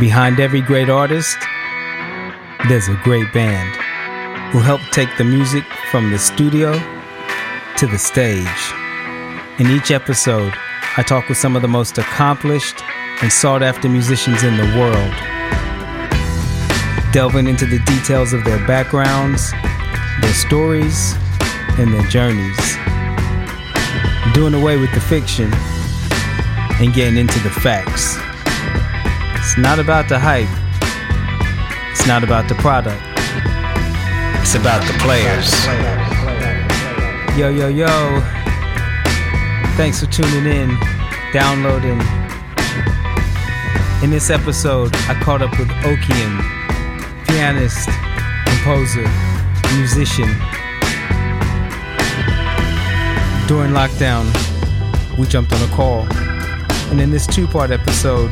Behind every great artist, there's a great band who help take the music from the studio to the stage. In each episode, I talk with some of the most accomplished and sought after musicians in the world, delving into the details of their backgrounds, their stories, and their journeys, doing away with the fiction and getting into the facts. It's not about the hype, it's not about the product, it's about the players. Yo, yo, yo. Thanks for tuning in, downloading. In this episode, I caught up with Okium, pianist, composer, musician. During lockdown, we jumped on a call. And in this two part episode,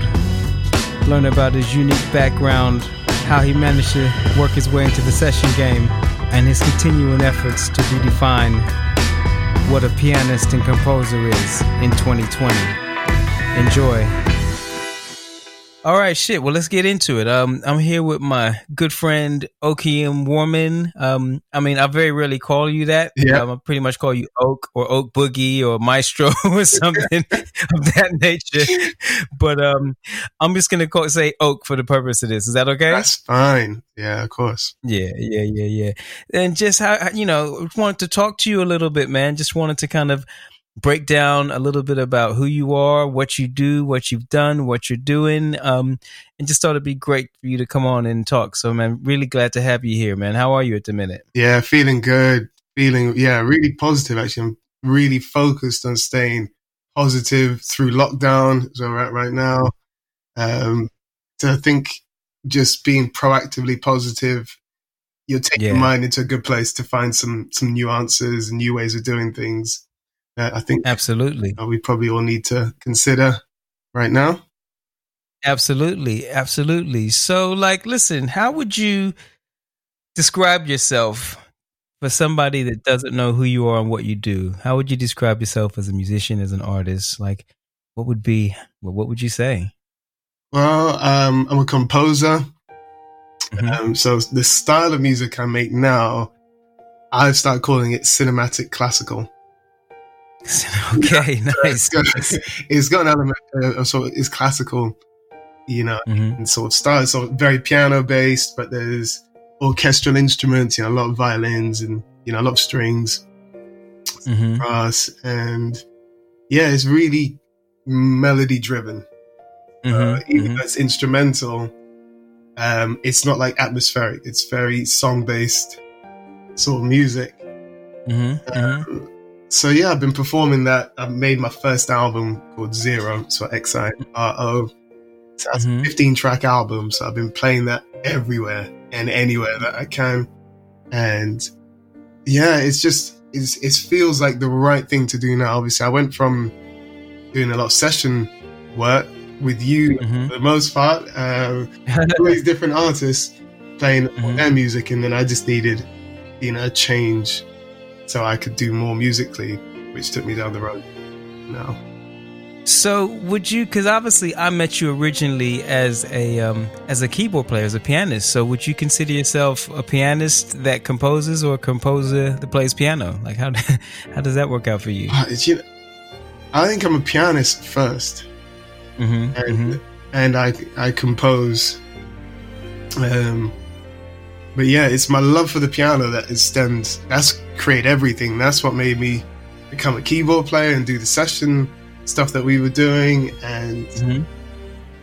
learn about his unique background, how he managed to work his way into the session game, and his continuing efforts to redefine what a pianist and composer is in 2020. Enjoy. All right, shit. Well, let's get into it. Um, I'm here with my good friend Okium Warman. Um, I mean, I very rarely call you that. Yeah. Um, I pretty much call you Oak or Oak Boogie or Maestro or something of that nature. But um, I'm just gonna call say Oak for the purpose of this. Is that okay? That's fine. Yeah, of course. Yeah, yeah, yeah, yeah. And just how how- you know, wanted to talk to you a little bit, man. Just wanted to kind of break down a little bit about who you are, what you do, what you've done, what you're doing, um, and just thought it'd be great for you to come on and talk. So, man, really glad to have you here, man. How are you at the minute? Yeah, feeling good. Feeling yeah, really positive. Actually, I'm really focused on staying positive through lockdown. So right right now, um, so I think just being proactively positive, you're taking Yeah. your mind into a good place to find some some new answers and new ways of doing things. That I think Absolutely, we probably all need to consider right now. absolutely, absolutely. So, like, listen, how would you describe yourself for somebody that doesn't know who you are and what you do? How would you describe yourself as a musician, as an artist? Like, what would be, what would you say? Well, um, I'm a composer. Mhm. Um, so the style of music I make now, I've started calling it cinematic classical. okay, nice. It's got, it's got an element uh, of sort of is classical, you know, hmm and sort of style. So very piano based, but there's orchestral instruments, you know, a lot of violins and you know a lot of strings, hmm brass, and yeah, it's really melody driven. hmm Uh, even though it's instrumental, um, it's not like atmospheric. It's very song based sort of music. hmm Um, so yeah, I've been performing that. I've made my first album called Zero, so X I R O. So that's Mhm. a 15 track album. So I've been playing that everywhere and anywhere that I can. And yeah, it's just it's, it feels like the right thing to do now. Obviously, I went from doing a lot of session work with you hmm for the most part. Um, all these different artists playing Mhm. their music, and then I just needed, you know, a change so I could do more musically, which took me down the road. Now, So, would you? Because obviously, I met you originally as a um, as a keyboard player, as a pianist. So, would you consider yourself a pianist that composes or a composer that plays piano? Like, how how does that work out for you? Uh, you know, I think I'm a pianist first, hmm and and I I compose. Um, but yeah, it's my love for the piano that is stemmed. That's create everything. That's what made me become a keyboard player and do the session stuff that we were doing, and hmm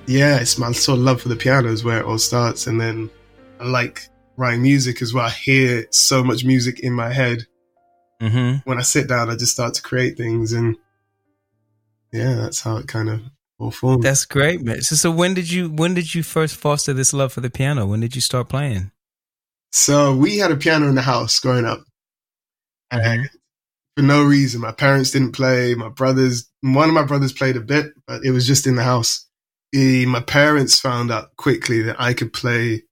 yeah, it's my sort of love for the piano is where it all starts, and then I like writing music as well. I hear so much music in my head hmm when I sit down. I just start to create things, and yeah, that's how it kind of all formed. That's great, man. So, so when did you when did you first foster this love for the piano? When did you start playing? So we had a piano in the house growing up, and for no reason, my parents didn't play. My brothers, one of my brothers played a bit, but it was just in the house. Eh, my parents found out quickly that I could play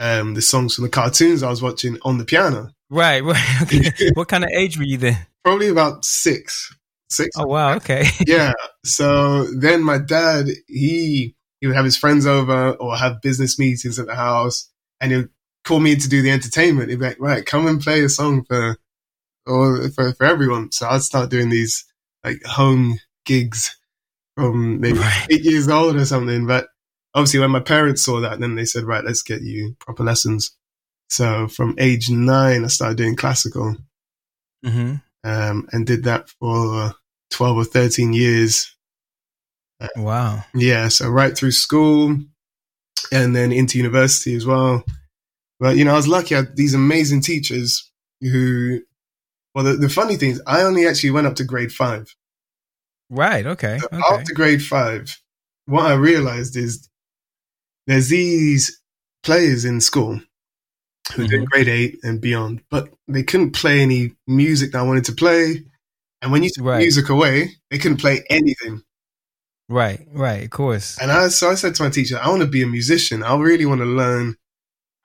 um, the songs from the cartoons I was watching on the piano. Right, right. Okay. what kind of age were you then? probably about six. Six. Oh wow, okay. Yeah. So then my dad, he he would have his friends over or have business meetings at the house, and he would call me to do the entertainment. He'd be like, "Right, come and play a song for or for for everyone." So I'd start doing these like home gigs from maybe right. eight years old or something. But obviously, when my parents saw that, then they said, "Right, let's get you proper lessons." So from age nine, I started doing classical, mm-hmm. um, and did that for twelve or thirteen years. Wow. Yeah, so right through school, and then into university as well. But you know, I was lucky. I had these amazing teachers who. Well, the, the funny thing is, I only actually went up to grade five. Right. Okay. So okay. After grade five, what I realized is there's these players in school who mm-hmm. did grade eight and beyond, but they couldn't play any music that I wanted to play. And when you took right. music away, they couldn't play anything. Right, right, of course. And I so I said to my teacher, I want to be a musician. I really want to learn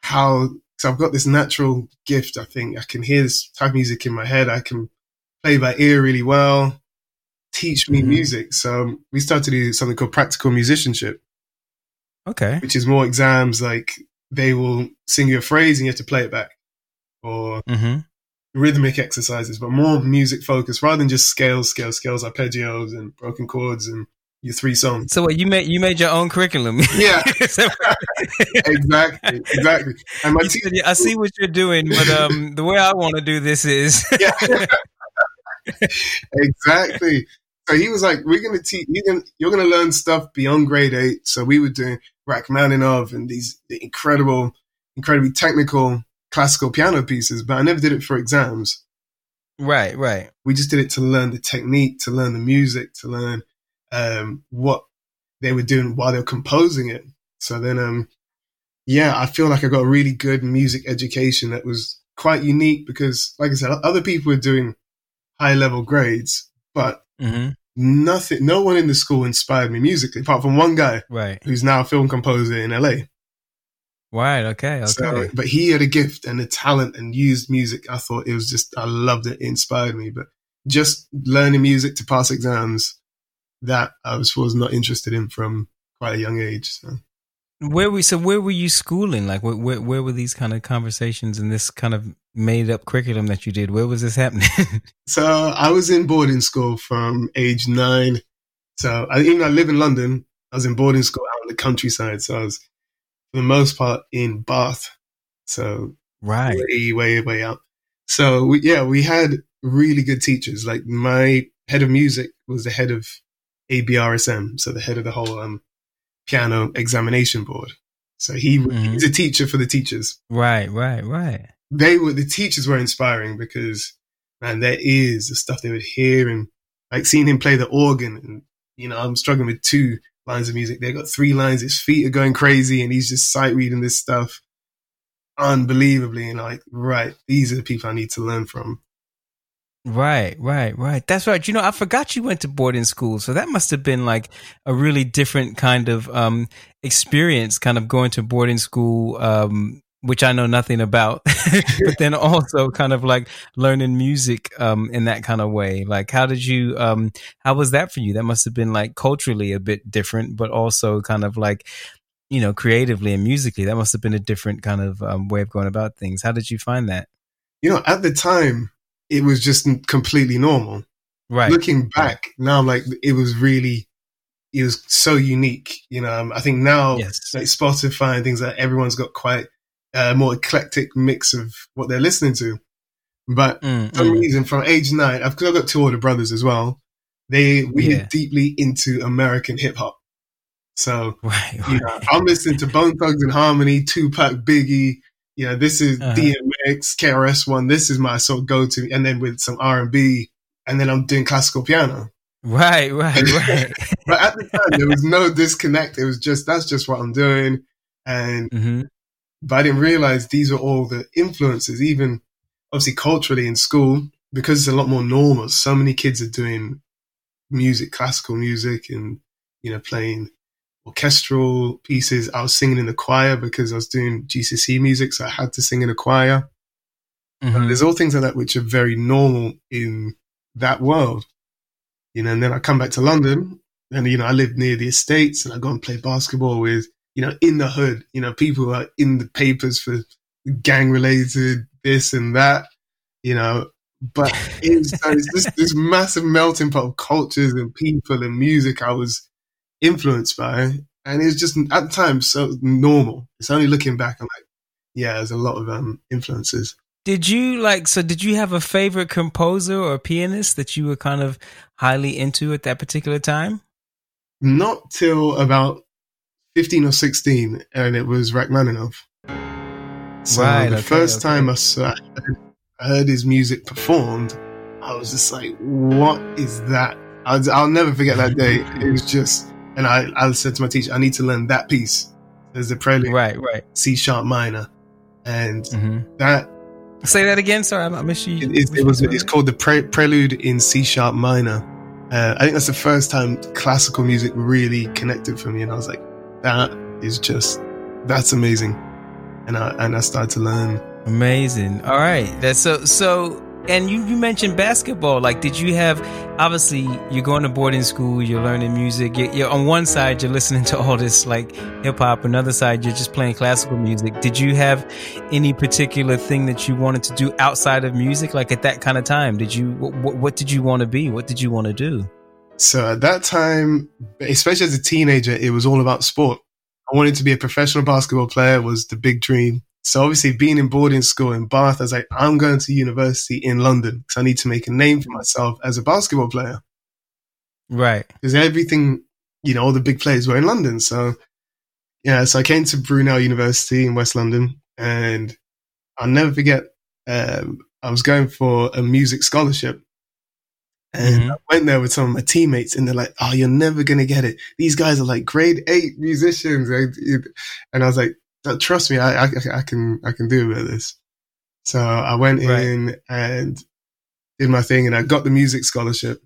how so I've got this natural gift, I think. I can hear this type of music in my head. I can play by ear really well teach me mm-hmm. music. So we started to do something called practical musicianship. Okay. Which is more exams like they will sing you a phrase and you have to play it back. Or mm-hmm. rhythmic exercises, but more music focused rather than just scales, scales, scales, arpeggios and broken chords and your three songs. So what you made you made your own curriculum. Yeah. exactly. Exactly. And my teacher, said, I see what you're doing, but um the way I want to do this is Yeah. exactly. So he was like, "We're gonna teach you. Gonna, you're gonna learn stuff beyond grade eight. So we were doing Rachmaninoff and these incredible, incredibly technical classical piano pieces, but I never did it for exams. Right, right. We just did it to learn the technique, to learn the music, to learn um, what they were doing while they were composing it. So then, um, yeah, I feel like I got a really good music education that was quite unique because, like I said, other people were doing high level grades, but mm-hmm. nothing, no one in the school inspired me musically apart from one guy, right, who's now a film composer in LA. Right. Okay. Okay. So, but he had a gift and a talent and used music. I thought it was just, I loved it. It inspired me. But just learning music to pass exams, that I was, was not interested in from quite a young age. So. Where we so where were you schooling? Like where, where where were these kind of conversations and this kind of made up curriculum that you did? Where was this happening? so I was in boarding school from age nine. So I, even though I live in London, I was in boarding school out in the countryside. So I was for the most part in Bath. So right, way way way up. So we, yeah, we had really good teachers. Like my head of music was the head of ABRSM, so the head of the whole um, piano examination board. So he mm-hmm. he's a teacher for the teachers. Right, right, right. They were the teachers were inspiring because man, there is the stuff they would hear and like seeing him play the organ and you know, I'm struggling with two lines of music. They got three lines, his feet are going crazy and he's just sight reading this stuff unbelievably and like, right, these are the people I need to learn from. Right, right, right. That's right. You know, I forgot you went to boarding school. So that must have been like a really different kind of um, experience, kind of going to boarding school, um, which I know nothing about, but then also kind of like learning music um, in that kind of way. Like, how did you, um, how was that for you? That must have been like culturally a bit different, but also kind of like, you know, creatively and musically, that must have been a different kind of um, way of going about things. How did you find that? You know, at the time, it was just completely normal. Right. Looking back now, I'm like, it was really, it was so unique. You know, um, I think now, yes. like Spotify and things like everyone's got quite a more eclectic mix of what they're listening to. But mm, for some mm. reason, from age nine, I've, I've got two older brothers as well. They we yeah. deeply into American hip hop. So right, right. You know, I'm listening to Bone Thugs-n-Harmony, Tupac, Biggie, you know, this is uh-huh. DMX, KRS One. This is my sort of go to, and then with some R and B, and then I'm doing classical piano. Right, right, right. but at the time, there was no disconnect. It was just that's just what I'm doing, and mm-hmm. but I didn't realize these were all the influences, even obviously culturally in school, because it's a lot more normal. So many kids are doing music, classical music, and you know, playing orchestral pieces. I was singing in the choir because I was doing GCSE music, so I had to sing in a choir. Mm-hmm. There's all things like that which are very normal in that world, you know. And then I come back to London and you know, I lived near the estates, and I go and play basketball with you know in the hood. You know, people who are in the papers for gang related this and that. You know, but it's, it's this, this massive melting pot of cultures and people and music I was influenced by, and it was just at the time so normal. It's only looking back, I'm like, yeah, there's a lot of um, influences. Did you like? So, did you have a favorite composer or pianist that you were kind of highly into at that particular time? Not till about fifteen or sixteen, and it was Rachmaninoff. So right, the okay, first okay. time I saw, I heard his music performed, I was just like, "What is that?" I'll, I'll never forget that day. It was just, and I, I said to my teacher, "I need to learn that piece." There's the prelude, right, right, C sharp minor, and mm-hmm. that Say that again. Sorry, I missed you. It, it, it was. It's called the Pre- Prelude in C sharp minor. Uh, I think that's the first time classical music really connected for me, and I was like, that is just that's amazing, and I and I started to learn. Amazing. All right. That's so so and you, you mentioned basketball. Like, did you have, obviously, you're going to boarding school, you're learning music. You're, you're on one side, you're listening to all this like hip hop. Another side, you're just playing classical music. Did you have any particular thing that you wanted to do outside of music? Like at that kind of time, did you, what, what did you want to be? What did you want to do? So at that time, especially as a teenager, it was all about sport. I wanted to be a professional basketball player was the big dream. So obviously being in boarding school in Bath, I was like, I'm going to university in London because I need to make a name for myself as a basketball player. Right. Because everything, you know, all the big players were in London. So yeah, so I came to Brunel University in West London and I'll never forget, um, I was going for a music scholarship and mm-hmm. I went there with some of my teammates, and they're like, "Oh, you're never gonna get it. These guys are like grade eight musicians." And I was like, trust me, I, I, I, can, I can do with this. So I went right. in and did my thing and I got the music scholarship.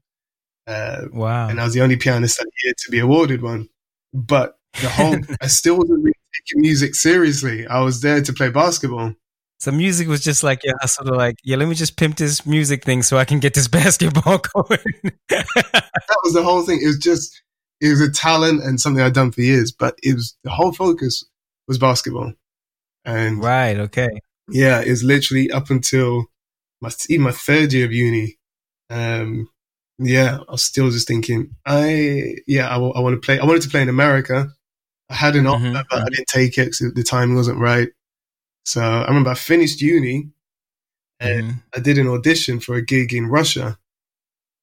Uh, wow. And I was the only pianist that year to be awarded one. But the whole, I still wasn't really taking music seriously. I was there to play basketball. So music was just like, yeah, sort of like, yeah, let me just pimp this music thing so I can get this basketball going. that was the whole thing. It was just, it was a talent and something I'd done for years, but it was the whole focus was basketball. And right, okay, yeah, it's literally up until my even my third year of uni. Um, yeah, I was still just thinking, I yeah, I, I want to play. I wanted to play in America. I had an offer, mm-hmm. but I mm-hmm. didn't take it because the timing wasn't right. So I remember I finished uni and mm-hmm. I did an audition for a gig in Russia.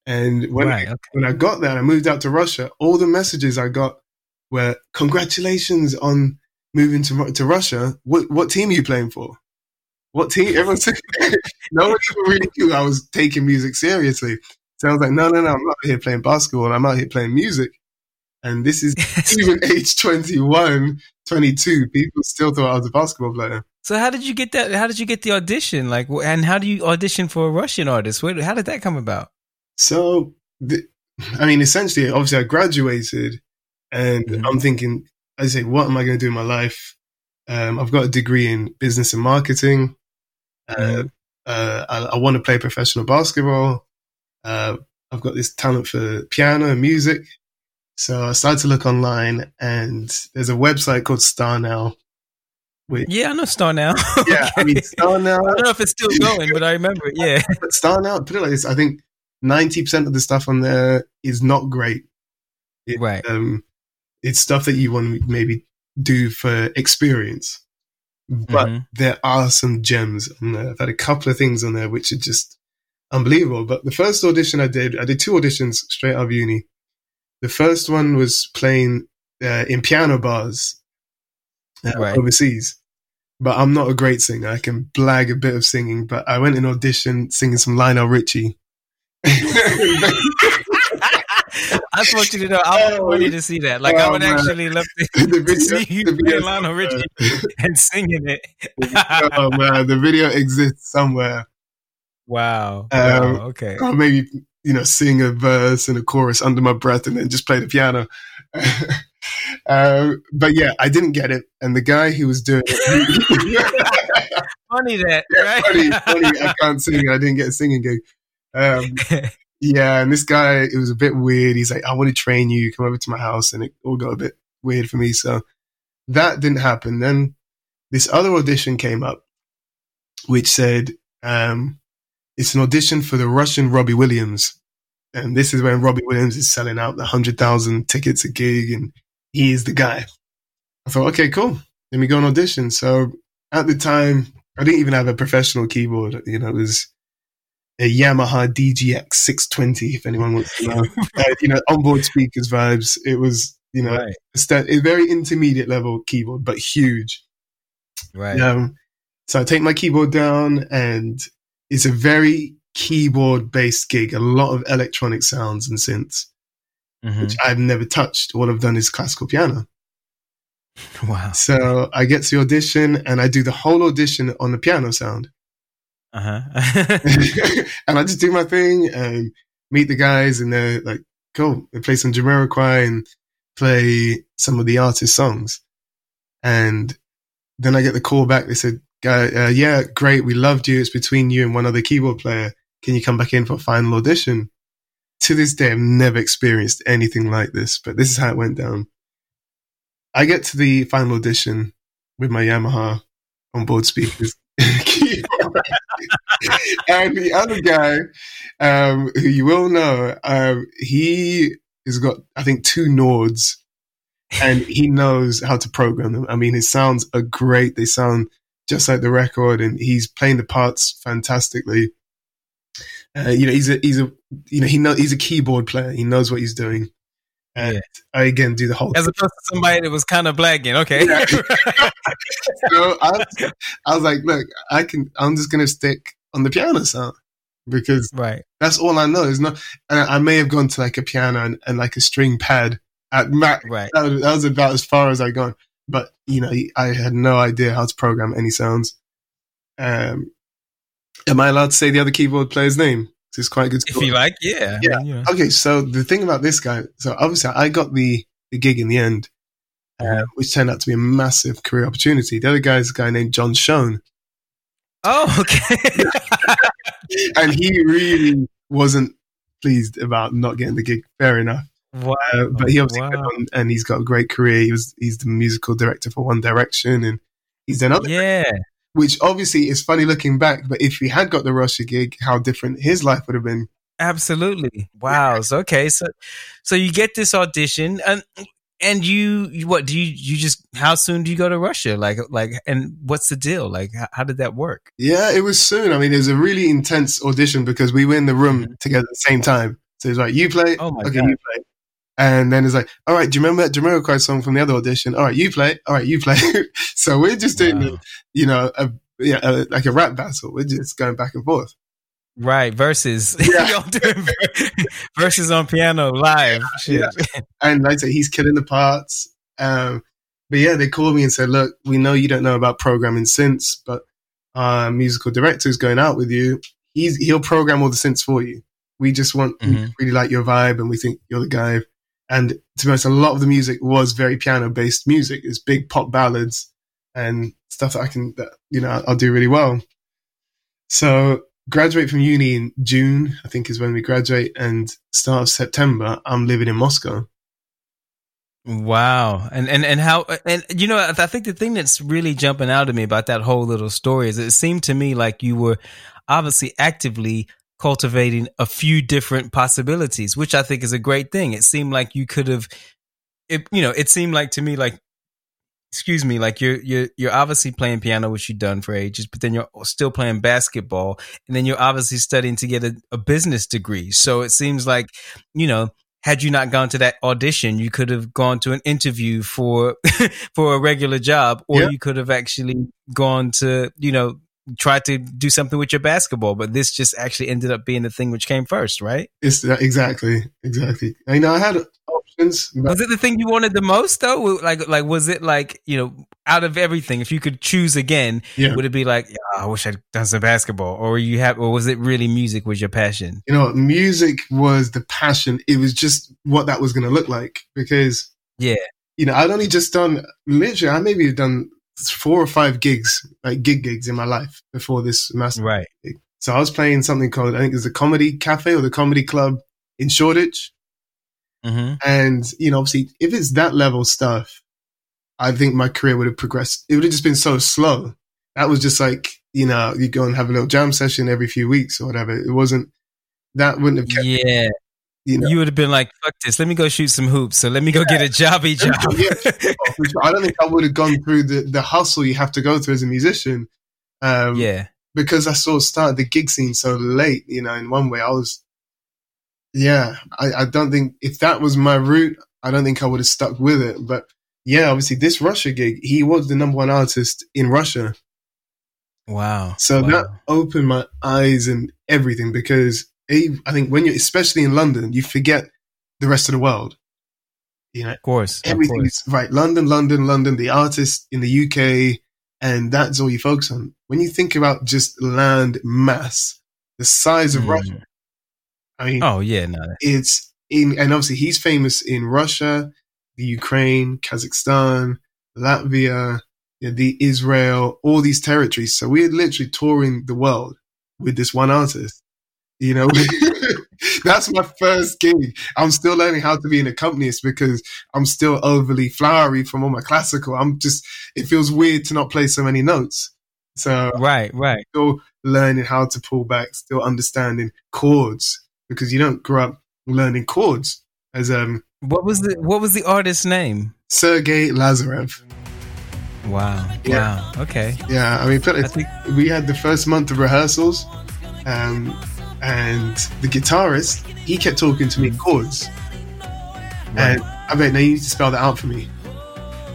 And when right, I, okay. when I got there, and I moved out to Russia. All the messages I got were congratulations on moving to to Russia, what what team are you playing for? What team? Everyone said no one even really knew I was taking music seriously. So I was like, no, no, no, I'm not here playing basketball. I'm out here playing music. And this is even age 21, 22. People still thought I was a basketball player. So how did you get that? How did you get the audition? Like, and how do you audition for a Russian artist? Where, how did that come about? So, the, I mean, essentially, obviously, I graduated, and mm-hmm. I'm thinking I say, what am I going to do in my life? Um, I've got a degree in business and marketing. Uh, uh, I, I, want to play professional basketball. Uh, I've got this talent for piano and music. So I started to look online and there's a website called Star Now. Which, yeah, I know Star Now. yeah, I mean, Star Now. I don't know if it's still going, but I remember it. Yeah. Star Now, put it like this I think 90% of the stuff on there is not great. It, right. Um, it's stuff that you want to maybe do for experience. But mm-hmm. there are some gems on there. I've had a couple of things on there which are just unbelievable. But the first audition I did, I did two auditions straight out of uni. The first one was playing uh, in piano bars uh, right. overseas. But I'm not a great singer. I can blag a bit of singing, but I went in audition singing some Lionel Richie. I just want you to know I would want to see that. Like oh, I would man. actually love to, the video, see you play Lionel Richie and singing it. oh man, the video exists somewhere. Wow. Um, wow. Okay. Or maybe you know sing a verse and a chorus under my breath and then just play the piano. uh, but yeah, I didn't get it, and the guy who was doing it. funny that, yeah, right? funny, funny. I can't sing. I didn't get a singing gig. Um, Yeah, and this guy, it was a bit weird. He's like, I want to train you, come over to my house, and it all got a bit weird for me. So that didn't happen. Then this other audition came up, which said, um, it's an audition for the Russian Robbie Williams. And this is when Robbie Williams is selling out the 100,000 tickets a gig and he is the guy. I thought, okay, cool. Let me go and audition. So at the time, I didn't even have a professional keyboard. You know, it was a Yamaha DGX 620, if anyone wants to know. uh, you know, onboard speakers vibes. It was, you know, Right. a, very intermediate level keyboard, but huge. Right. Um, so I take my keyboard down and it's a very keyboard based gig, a lot of electronic sounds and synths, Mhm. which I've never touched. All I've done is classical piano. Wow. So I get to the audition and I do the whole audition on the piano sound. Uh huh. and I just do my thing and meet the guys and they're like, cool. They play some Jamiroquai and play some of the artist songs. And then I get the call back. They said, uh, yeah, great. We loved you. It's between you and one other keyboard player. Can you come back in for a final audition? To this day, I've never experienced anything like this, but this is how it went down. I get to the final audition with my Yamaha on board speakers. and the other guy, um, who you will know, um, he has got, I think, two Nords and he knows how to program them. I mean, his sounds are great. They sound just like the record and he's playing the parts fantastically. Uh, you know, he's a, he's a, you know, he know, he's a keyboard player. He knows what he's doing. And Yeah. I again do the whole As opposed to somebody that was kind of blagging. Okay. Yeah. so I was, I was like, look, I can. I'm just gonna stick on the piano sound because right. that's all I know. Is not. And I may have gone to like a piano and, and like a string pad at max. Right. That was, that was about as far as I gone. But you know, I had no idea how to program any sounds. Um, am I allowed to say the other keyboard player's name? It's quite a good. If you like, yeah. Yeah. You know. Okay, so the thing about this guy, so obviously I got the, the gig in the end, uh, which turned out to be a massive career opportunity. The other guy is a guy named Jon Shone, Oh, okay. and he really wasn't pleased about not getting the gig. Fair enough, wow. uh, but he obviously Wow. on, and he's got a great career. He was he's the musical director for One Direction, and he's done other, Yeah. Which obviously is funny looking back. But if he had got the Russia gig, how different his life would have been. Absolutely. Wow. So okay. So so you get this audition and and you, you what do you you just how soon do you go to Russia? Like like and what's the deal? Like how, how did that work? Yeah, it was soon. I mean, it was a really intense audition because we were in the room together at the same time. So it's like, you play, Oh my okay, God. you play. And then it's like, all right, do you remember that Jamiroquai song from the other audition? All right, you play. All right, you play. so we're just doing, Wow. you know, a, yeah, a, like a rap battle. We're just going back and forth. Right, versus Yeah. versus on piano live. Shit. And like I say, he's killing the parts. Um, but yeah, they called me and said, look, we know you don't know about programming synths, but our musical director is going out with you. He's, he'll program all the synths for you. We just want, we Mhm. really like your vibe and we think you're the guy. And to be honest, a lot of the music was very piano based music. It's big pop ballads and stuff that I can, that, you know, I'll do really well. So graduate from uni in June, I think is when we graduate and start of September, I'm living in Moscow. Wow. And and and how and you know I think the thing that's really jumping out at me about that whole little story is it seemed to me like you were obviously actively cultivating a few different possibilities, which I think is a great thing. It seemed like you could have it you know, it seemed like to me like excuse me, like you're you're you're obviously playing piano, which you've done for ages, but then you're still playing basketball, and then you're obviously studying to get a, a business degree. So it seems like, you know, had you not gone to that audition, you could have gone to an interview for for a regular job, or Yeah. you could have actually gone to, you know, try to do something with your basketball. But this just actually ended up being the thing which came first, right? It's that, exactly, exactly. I know I had options, but Was it the thing you wanted the most though? Like, like was it like you know, out of everything, if you could choose again, yeah, would it be like, yeah, I wish I'd done some basketball, or you have, or was it really music was your passion? you know, music was the passion. It was just what that was going to look like because, Yeah. you know, I'd only just done literally, I maybe have done four or five gigs, like gig gigs in my life before this massive Right. gig. So I was playing something called I think it's the Comedy Cafe or the Comedy Club in Shoreditch. Mm-hmm. And, you know, obviously, if it's that level stuff, I think my career would have progressed. It would have just been so slow. That was just like, you know, you go and have a little jam session every few weeks or whatever. It wasn't, that wouldn't have kept, Yeah. You know. You would have been like, fuck this. Let me go shoot some hoops. So let me go get a jobby job. Which I don't think I would have gone through the, the hustle you have to go through as a musician. Um, yeah. because I sort of started the gig scene so late, you know, in one way I was, yeah, I, I don't think if that was my route, I don't think I would have stuck with it. But yeah, obviously this Russia gig, he was the number one artist in Russia. Wow. So wow. that opened my eyes and everything because I think when you're, especially in London, you forget the rest of the world. You know, of course. of everything course. is right. London, London, London, the artist in the UK, and that's all you focus on. When you think about just land mass, the size of Mm. Russia, I mean, Oh, yeah. No. it's in, and obviously he's famous in Russia, the Ukraine, Kazakhstan, Latvia, you know, the Israel, all these territories. So we're literally touring the world with this one artist. You know, that's my first gig. I'm still learning how to be an accompanist because I'm still overly flowery from all my classical. I'm just, it feels weird to not play so many notes. So Right, right. still learning how to pull back, still understanding chords because you don't grow up learning chords. As um, What was the what was the artist's name? Sergei Lazarev. Wow. Yeah. Wow. Okay. Yeah, I mean, I think we had the first month of rehearsals, um, and the guitarist he kept talking to me in chords, and I bet now you need to spell that out for me.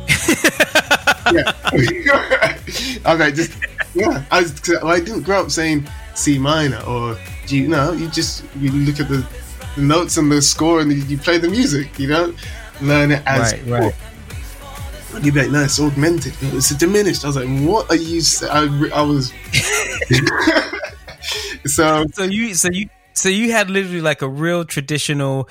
yeah, I bet just yeah. I, was, I didn't grow up saying C minor or G. No, you just you look at the, the notes and the score and you, play the music. You don't learn it as Right, right. And you'd be like, no, it's augmented. It's diminished. I was like, what are you? Say-? I, I was. so So you so you so you had literally like a real traditional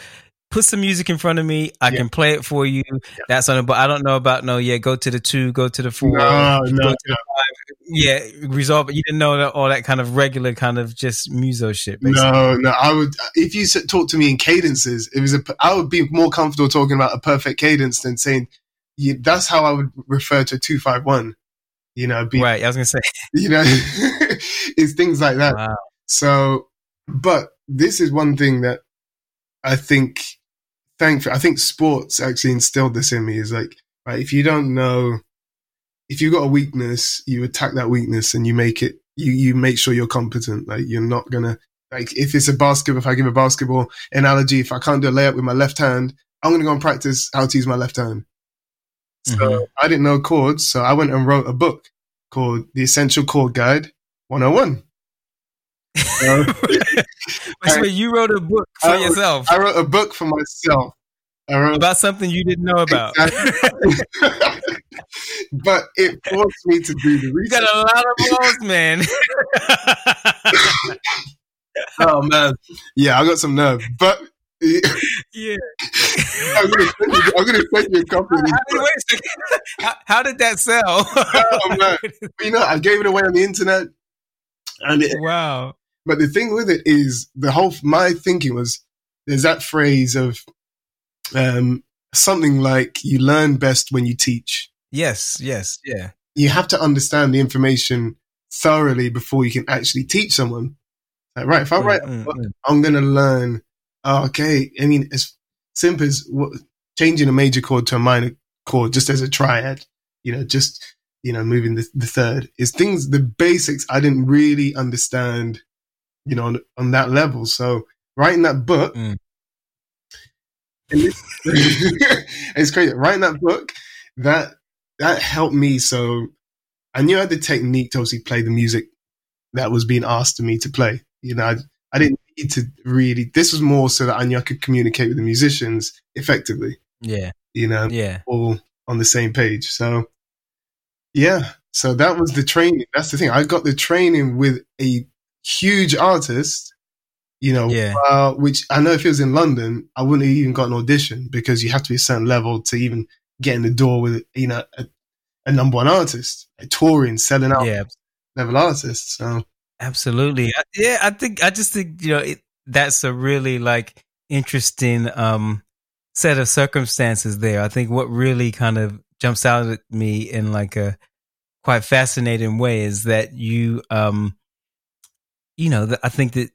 put some music in front of me, I Yeah. can play it for you. That's on it, but I don't know about no, yeah, go to the two, go to the four. no, go no, the five. Yeah, resolve it. You didn't know that all that kind of regular kind of just muso shit. Basically. no, no. I would if you talk to me in cadences. It was a. I would be more comfortable talking about a perfect cadence than saying. Yeah, that's how I would refer to two five one. You know, be, Right. I was gonna say you know, it's things like that. wow. So, but this is one thing that I think, thankfully, I think sports actually instilled this in me is like, right, if you don't know, if you've got a weakness, you attack that weakness and you make it, you, you make sure you're competent. Like, you're not gonna, like, if it's a basketball, if I give a basketball analogy, if I can't do a layup with my left hand, I'm gonna go and practice how to use my left hand. So Mhm. I didn't know chords, so I went and wrote a book called The Essential Chord Guide 101. So- so you wrote a book for I wrote- yourself I wrote a book for myself. I wrote, about something you didn't know about. but it forced me to do the research. you got a lot of balls, man. oh man, yeah, I got some nerve. But yeah. I'm gonna send you, I'm gonna send you a. Of How, wait a second. How, how did that sell? Oh. You know, I gave it away on the internet, and it, wow. but the thing with it is the whole my thinking was there's that phrase of um, something like you learn best when you teach. Yes, yes, yeah. you have to understand the information thoroughly before you can actually teach someone. Like, right, if I write Mm, mm, book, mm. I'm going to learn, okay, I mean, as simple as what, changing a major chord to a minor chord just as a triad, you know, just, you know, moving the, the third is things, the basics I didn't really understand, you know, on, on that level. So writing that book, Mm. this- it's crazy. Writing that book, that that helped me. So I knew I had the technique to obviously play the music that was being asked of me to play. You know, I, I didn't to really. This was more so that I knew I could communicate with the musicians effectively. Yeah, You know, yeah. all on the same page. So yeah, so that was the training. That's the thing. I got the training with a huge artist. You know, Yeah. uh, which I know if it was in London, I wouldn't have even got an audition because you have to be a certain level to even get in the door with, you know, a, a number one artist, a touring, selling out Yeah, level artist. So Absolutely. Yeah, I think I just think you know it, that's a really like interesting um set of circumstances there. I think what really kind of jumps out at me in like a quite fascinating way is that you um you know, I think that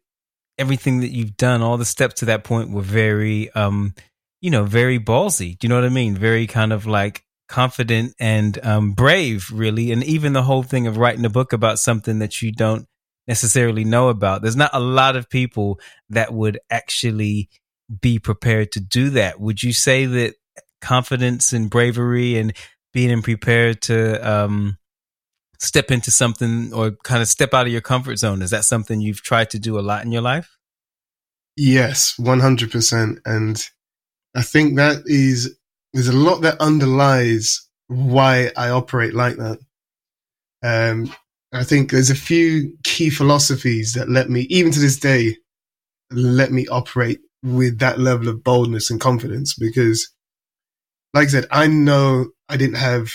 everything that you've done, all the steps to that point were very um you know, very ballsy. Do you know what I mean? Very kind of like confident and um, brave, really. And even the whole thing of writing a book about something that you don't necessarily know about. There's not a lot of people that would actually be prepared to do that. Would you say that confidence and bravery and being prepared to um, step into something or kind of step out of your comfort zone is that something you've tried to do a lot in your life? Yes, 100%. And I think that is, there's a lot that underlies why I operate like that. Um, I think there's a few key philosophies that let me, even to this day, let me operate with that level of boldness and confidence because, like I said, I know I didn't have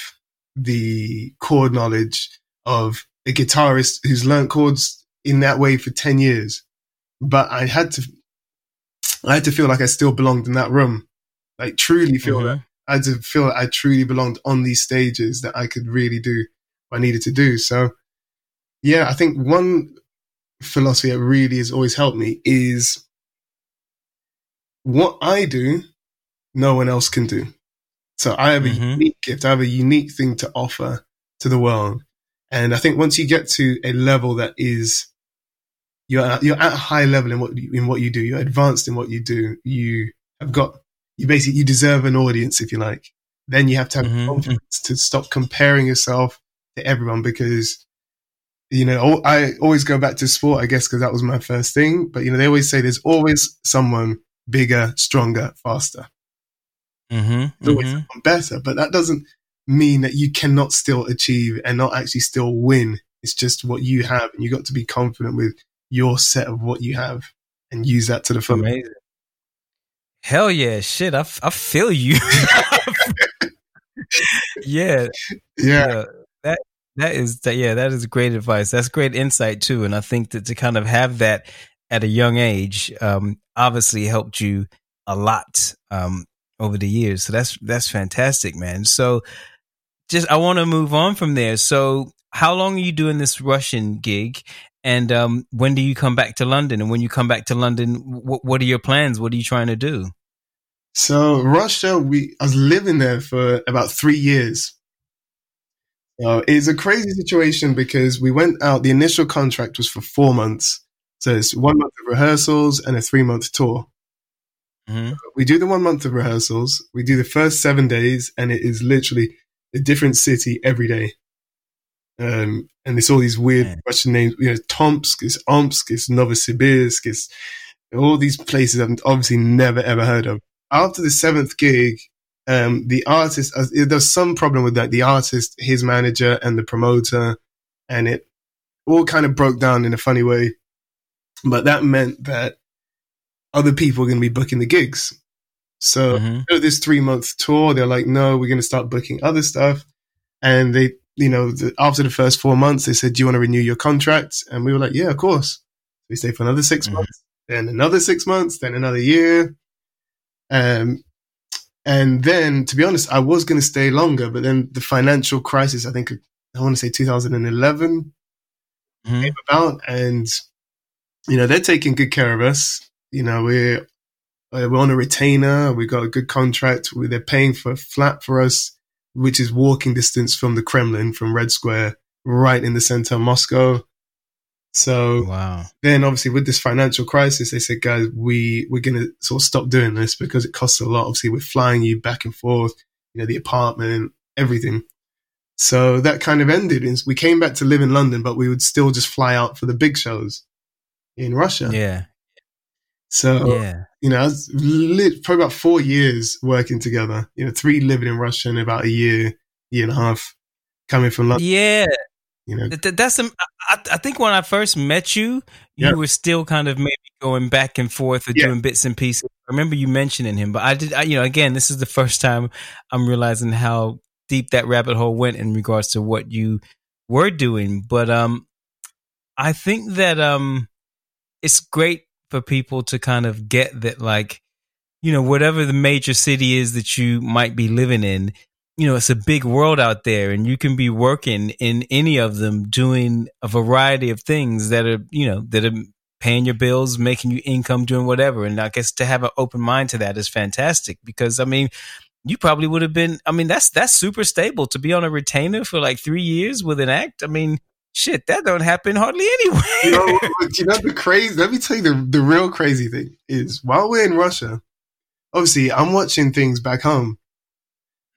the chord knowledge of a guitarist who's learned chords in that way for 10 years. But I had to, I had to feel like I still belonged in that room like truly feel mm-hmm. that I had to feel that I truly belonged on these stages that I could really do what I needed to do. So yeah, I think one philosophy that really has always helped me is what I do, no one else can do. So I have a mm-hmm. unique gift. I have a unique thing to offer to the world. And I think once you get to a level that is, you're at, you're at a high level in what, in what you do, you're advanced in what you do, you have got you basically you deserve an audience if you like. Then you have to have mm-hmm. confidence to stop comparing yourself to everyone because you know I always go back to sport, I guess, because that was my first thing. But you know they always say there's always someone bigger, stronger, faster. Mm-hmm. There's always mm-hmm. someone better, but that doesn't mean that you cannot still achieve and not actually still win. It's just what you have, and you got to be confident with your set of what you have and use that to the full. Amazing. Hell yeah, shit! I, I feel you. yeah, yeah, That that is that. Yeah, that is great advice. That's great insight too. And I think that to kind of have that at a young age, um, obviously helped you a lot um, over the years. So that's that's fantastic, man. So just I want to move on from there. So how long are you doing this Russian gig? And um, when do you come back to London? And when you come back to London, what, what are your plans? What are you trying to do? So Russia, we I was living there for about three years. So it's a crazy situation because we went out. The initial contract was for four months, so it's one month of rehearsals and a three month tour. Mm-hmm. We do the one month of rehearsals. We do the first seven days, and it is literally a different city every day. Um, and it's all these weird yeah. Russian names. You know, Tomsk, it's Omsk, it's Novosibirsk, it's all these places I've obviously never ever heard of. After the seventh gig, um, the artist, uh, there's some problem with that. The artist, his manager, and the promoter, and it all kind of broke down in a funny way. But that meant that other people are going to be booking the gigs. So mm-hmm. this three month tour, they're like, no, we're going to start booking other stuff. And they you know, the, after the first four months, they said, "Do you want to renew your contract?" And we were like, "Yeah, of course." We stayed for another 6 mm-hmm. months, then another six months, then another year. Um, and then, to be honest, I was going to stay longer, but then the financial crisis, I think, I want to say 2011 mm-hmm. came about, and you know they're taking good care of us. You know, we're we're on a retainer. We got a good contract. They're paying for a flat for us which is walking distance from the Kremlin, from Red Square, right in the center of Moscow. So wow. then obviously with this financial crisis, they said, guys, we, we're going to sort of stop doing this because it costs a lot. Obviously we're flying you back and forth, you know, the apartment, everything. So that kind of ended. We came back to live in London, but we would still just fly out for the big shows in Russia. Yeah. So, yeah. you know, I was lit, probably about four years working together, you know, three living in Russia and about a year, year and a half coming from London. Yeah. You know, that's, some, I, I, think when I first met you, you yeah. were still kind of maybe going back and forth or yeah. doing bits and pieces. I remember you mentioning him, but I did, I, you know, again, this is the first time I'm realizing how deep that rabbit hole went in regards to what you were doing. But, um, I think that um, it's great for people to kind of get that, like, you know, whatever the major city is that you might be living in, you know, it's a big world out there and you can be working in any of them doing a variety of things that are, you know, that are paying your bills, making you income, doing whatever. And I guess to have an open mind to that is fantastic because I mean, you probably would have been, I mean, that's, that's super stable to be on a retainer for like three years with an act. I mean, shit, that don't happen hardly anywhere. you, know, you know the crazy, let me tell you the, the real crazy thing is while we're in Russia, obviously I'm watching things back home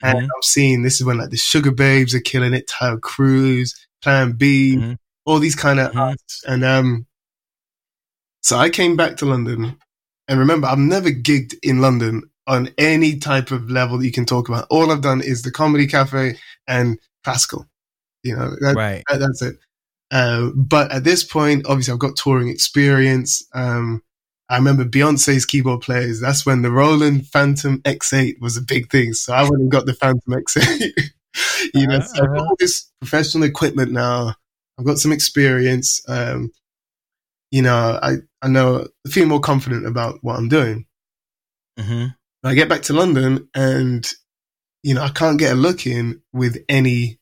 and mm-hmm. I'm seeing this is when like the Sugababes are killing it, Taio Cruz, Plan B, mm-hmm. all these kind of mm-hmm. artists. And um, so I came back to London, and remember, I've never gigged in London on any type of level that you can talk about. All I've done is the comedy cafe and classical. You know, that, right. That, that's it. Uh, but at this point, obviously, I've got touring experience. Um, I remember Beyonce's keyboard players. That's when the Roland Fantom X8 was a big thing. So I went and got the Fantom X8. you know, uh-huh. so I've got all this professional equipment now. I've got some experience. Um, you know, I, I know I feel more confident about what I'm doing. Mm-hmm. I get back to London and, you know, I can't get a look in with any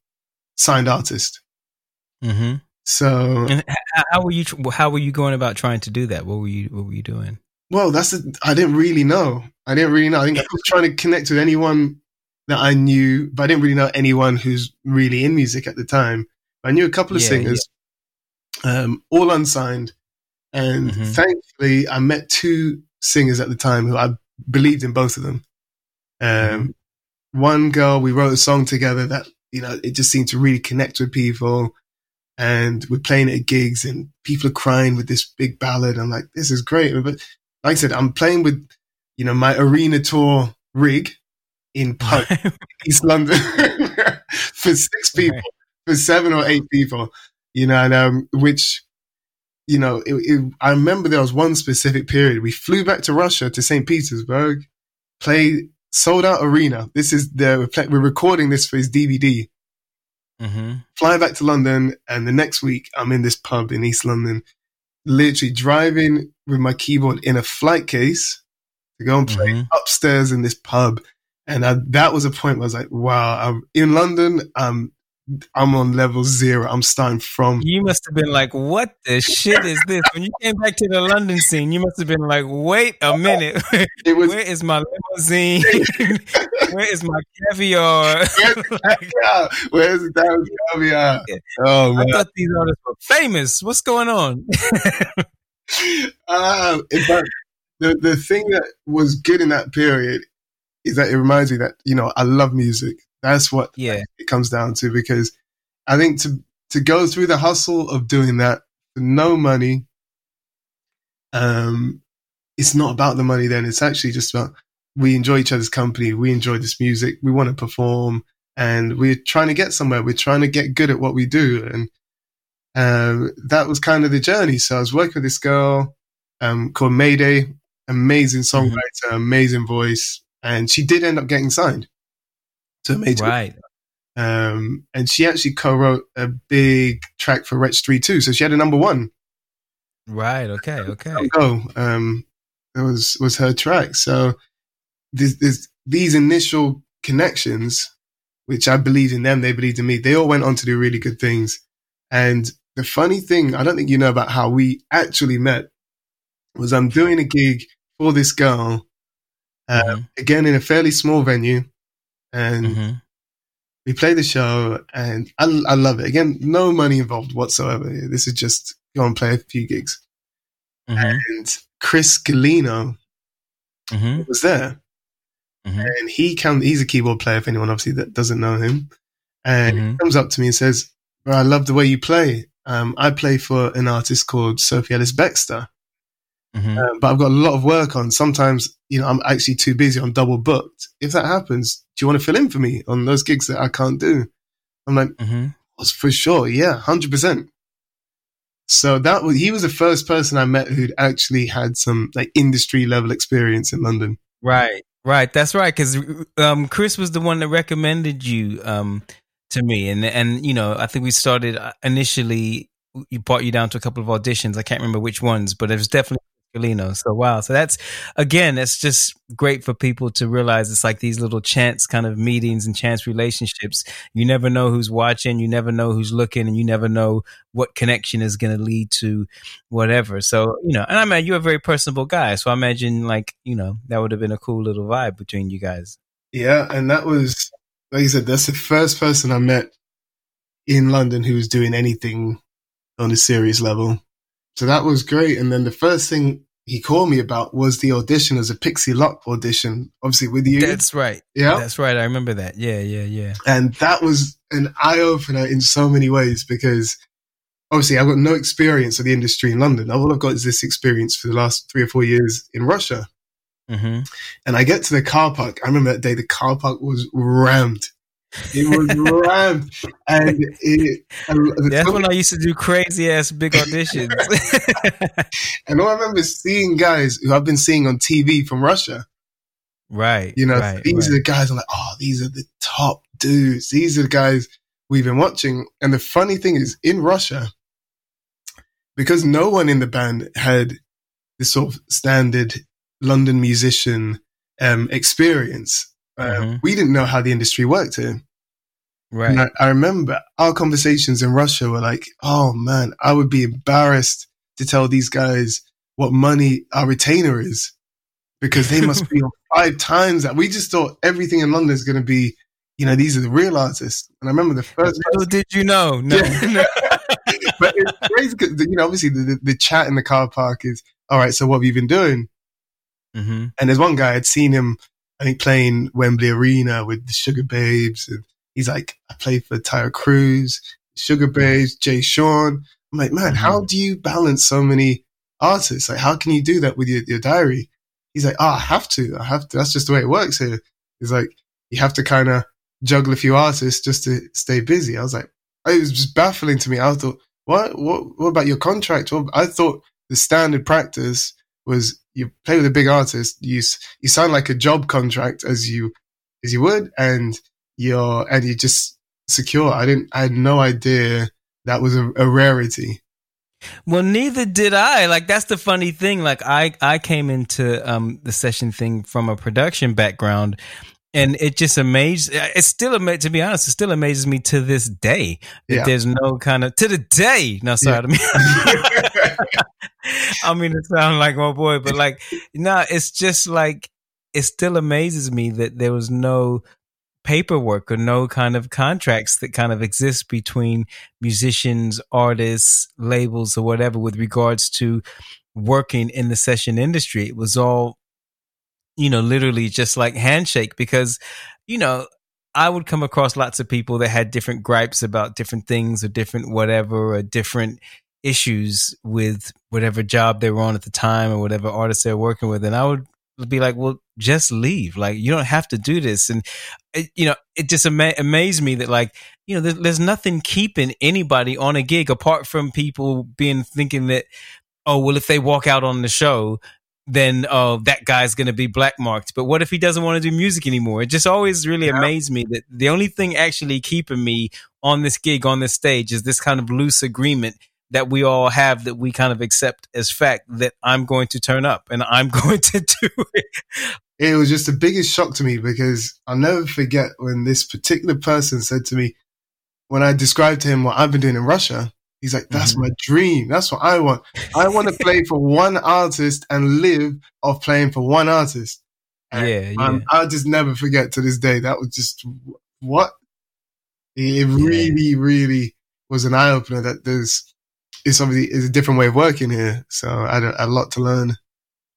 signed artist. Mm-hmm. So, and how were you? How were you going about trying to do that? What were you? What were you doing? Well, that's I didn't really know. I didn't really know. I think I was trying to connect with anyone that I knew, but I didn't really know anyone who's really in music at the time. I knew a couple of yeah, singers, yeah. Um, all unsigned, and mm-hmm. thankfully, I met two singers at the time who I believed in both of them. Um, mm-hmm. One girl, we wrote a song together that, you know, it just seemed to really connect with people. And we're playing it at gigs and people are crying with this big ballad. I'm like, this is great. But like I said, I'm playing with, you know, my arena tour rig in East London for six people, for seven or eight people, you know, and, um, which you know, it, it, I remember there was one specific period. We flew back to Russia to St. Petersburg, played sold out arena. This is the we're recording this for his DVD. Mm-hmm. Flying back to London, and the next week I'm in this pub in East London, literally driving with my keyboard in a flight case to go and play mm-hmm. upstairs in this pub. And I, that was a point where I was like, wow, I'm in London. I'm I'm on level zero. I'm starting from. You must have been like, "What the shit is this?" When you came back to the London scene, you must have been like, "Wait a minute, it was, where is my limousine? where is my caviar? Where's the caviar? Oh man, I thought these artists were famous. What's going on?" uh, but the the thing that was good in that period is that it reminds me that you know I love music. That's what yeah. it comes down to because I think to to go through the hustle of doing that for no money, um, it's not about the money. Then it's actually just about we enjoy each other's company. We enjoy this music. We want to perform, and we're trying to get somewhere. We're trying to get good at what we do, and um, that was kind of the journey. So I was working with this girl um, called Mayday, amazing songwriter, mm-hmm. amazing voice, and she did end up getting signed to a major. Right. Um, and she actually co-wrote a big track for Wretch 32. So she had a number one. Right. Okay. Okay. Go. Um, it was, was her track. So this, this, these initial connections, which I believed in them, they believed in me. They all went on to do really good things. And the funny thing, I don't think you know about how we actually met was I'm doing a gig for this girl, mm-hmm. again in a fairly small venue and mm-hmm. we play the show, and I, I love it. Again, no money involved whatsoever. This is just go and play a few gigs. Mm-hmm. And Chris Galino mm-hmm. was there. Mm-hmm. And he comes, he's a keyboard player If anyone obviously that doesn't know him. And he mm-hmm. comes up to me and says, I love the way you play. Um, I play for an artist called Sophie Ellis Bextor. Mm-hmm. Um, but I've got a lot of work on. Sometimes, you know, I'm actually too busy. I'm double booked. If that happens, do you want to fill in for me on those gigs that I can't do? I'm like, mm-hmm. for sure. Yeah, 100%. So that was, he was the first person I met who'd actually had some like industry level experience in London. Right. Right. That's right. Cause, um, Chris was the one that recommended you, um, to me. And, and, you know, I think we started uh, initially you brought you down to a couple of auditions. I can't remember which ones, but it was definitely So wow. So that's again, it's just great for people to realize it's like these little chance kind of meetings and chance relationships. You never know who's watching, you never know who's looking, and you never know what connection is going to lead to whatever. So you know, and I mean, you're a very personable guy, so I imagine like you know that would have been a cool little vibe between you guys. Yeah, and that was like you said, that's the first person I met in London who was doing anything on a serious level. So that was great. And then the first thing he called me about was the audition as a Pixie Lott audition, obviously with you. That's right. Yeah. That's right. I remember that. Yeah, yeah, yeah. And that was an eye opener in so many ways because obviously I've got no experience of the industry in London. All I've got is this experience for the last three or four years in Russia. Mm-hmm. And I get to the car park. I remember that day the car park was rammed. It was rammed, and it. That's when I used to do crazy ass big auditions. and all I remember seeing guys who I've been seeing on TV from Russia. Right. You know, right, these right. are the guys. I'm like, oh, these are the top dudes. These are the guys we've been watching. And the funny thing is, in Russia, because no one in the band had this sort of standard London musician um, experience. Uh, mm-hmm. We didn't know how the industry worked here. Right. I, I, remember our conversations in Russia were like, oh man, I would be embarrassed to tell these guys what money our retainer is because they must be on five times that. We just thought everything in London is going to be, you know, these are the real artists. And I remember the first. Little did you know? No. Yeah. but it's crazy because, you know, obviously the, the, the, chat in the car park is, all right, so what have you been doing? Mm-hmm. And there's one guy, I'd seen him, I think, playing Wembley Arena with the Sugababes. And he's like, I played for Taio Cruz, Sugababes, Jay Sean. I'm like, man, mm-hmm. how do you balance so many artists? Like, how can you do that with your, your diary? He's like, oh, I have to. I have to. That's just the way it works here. He's like, you have to kind of juggle a few artists just to stay busy. I was like, it was just baffling to me. I thought, what, what, what about your contract? Well, I thought the standard practice was you play with a big artist, you you sign like a job contract as you as you would, and you're and you just secure. I didn't. I had no idea that was a, a rarity. Well, neither did I. Like that's the funny thing. Like I I came into um the session thing from a production background. And it just amazed. Uh, it's still amazed. To be honest, it still amazes me to this day that yeah. there's no kind of to the day. No, sorry, yeah. I mean, I mean, it sounds like my boy, but like, no, nah, it's just like it still amazes me that there was no paperwork or no kind of contracts that kind of exist between musicians, artists, labels, or whatever with regards to working in the session industry. It was all, you know, literally just like handshake because, you know, I would come across lots of people that had different gripes about different things or different whatever or different issues with whatever job they were on at the time or whatever artist they're working with. And I would be like, well, just leave. Like, you don't have to do this. And, it, you know, it just ama- amazed me that, like, you know, there's, there's nothing keeping anybody on a gig apart from people being thinking that, oh, well, if they walk out on the show, then oh that guy's going to be black marked but what if he doesn't want to do music anymore it just always really yeah. amazed me that the only thing actually keeping me on this gig on this stage is this kind of loose agreement that we all have that we kind of accept as fact that I'm going to turn up and I'm going to do it. It was just the biggest shock to me because I'll never forget when this particular person said to me, when I described to him what I've been doing in Russia, he's like, that's mm-hmm. my dream. That's what I want. I want to play for one artist and live off playing for one artist. And yeah, yeah. I'll just never forget to this day. That was just what it really, yeah. really was an eye opener that there's it's obviously it's a different way of working here. So I had a, a lot to learn.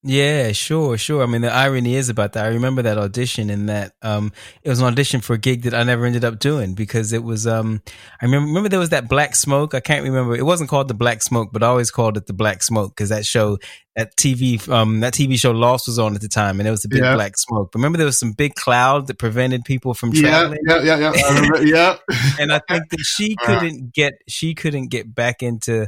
Yeah, sure, sure. I mean, the irony is about that. I remember that audition and that um, it was an audition for a gig that I never ended up doing because it was. Um, I remember, remember there was that Black Smoke. I can't remember. It wasn't called the Black Smoke, but I always called it the Black Smoke because that show, that TV, um, that TV show Lost was on at the time, and it was a big yeah. black smoke. But remember, there was some big cloud that prevented people from traveling. Yeah, yeah, yeah, yeah. I remember, yeah. and I think that she couldn't get she couldn't get back into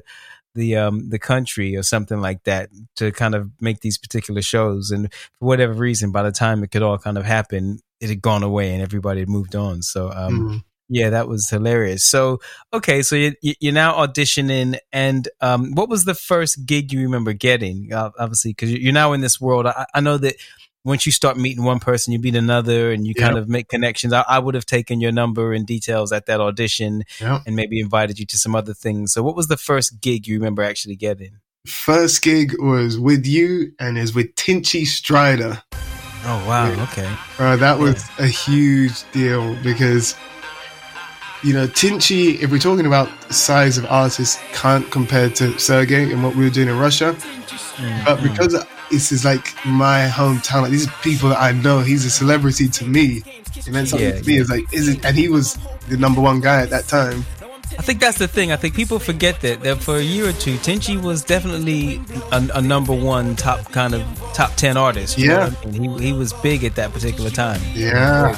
the um the country or something like that to kind of make these particular shows and for whatever reason by the time it could all kind of happen it had gone away and everybody had moved on so um mm. Yeah, that was hilarious. So, okay, so you, you're now auditioning, and um, what was the first gig you remember getting? Uh, obviously, because you're now in this world. I, I, know that once you start meeting one person, you meet another, and you yep. kind of make connections. I, I, would have taken your number and details at that audition, yep. and maybe invited you to some other things. So, what was the first gig you remember actually getting? First gig was with you, and is with Tinchy Stryder. Oh wow! Yeah. Okay, uh, that was yeah. a huge deal because you know, Tinchy, if we're talking about size of artists, can't compare to Sergey and what we were doing in Russia. Mm-hmm. But because this is like my hometown, like these people that I know, he's a celebrity to me. It meant something yeah, to me. Yeah. It's like, is it? And he was the number one guy at that time. I think that's the thing. I think people forget that that for a year or two, Tinchy was definitely a, a number one top kind of top ten artist. Yeah, I mean? he he was big at that particular time. Yeah.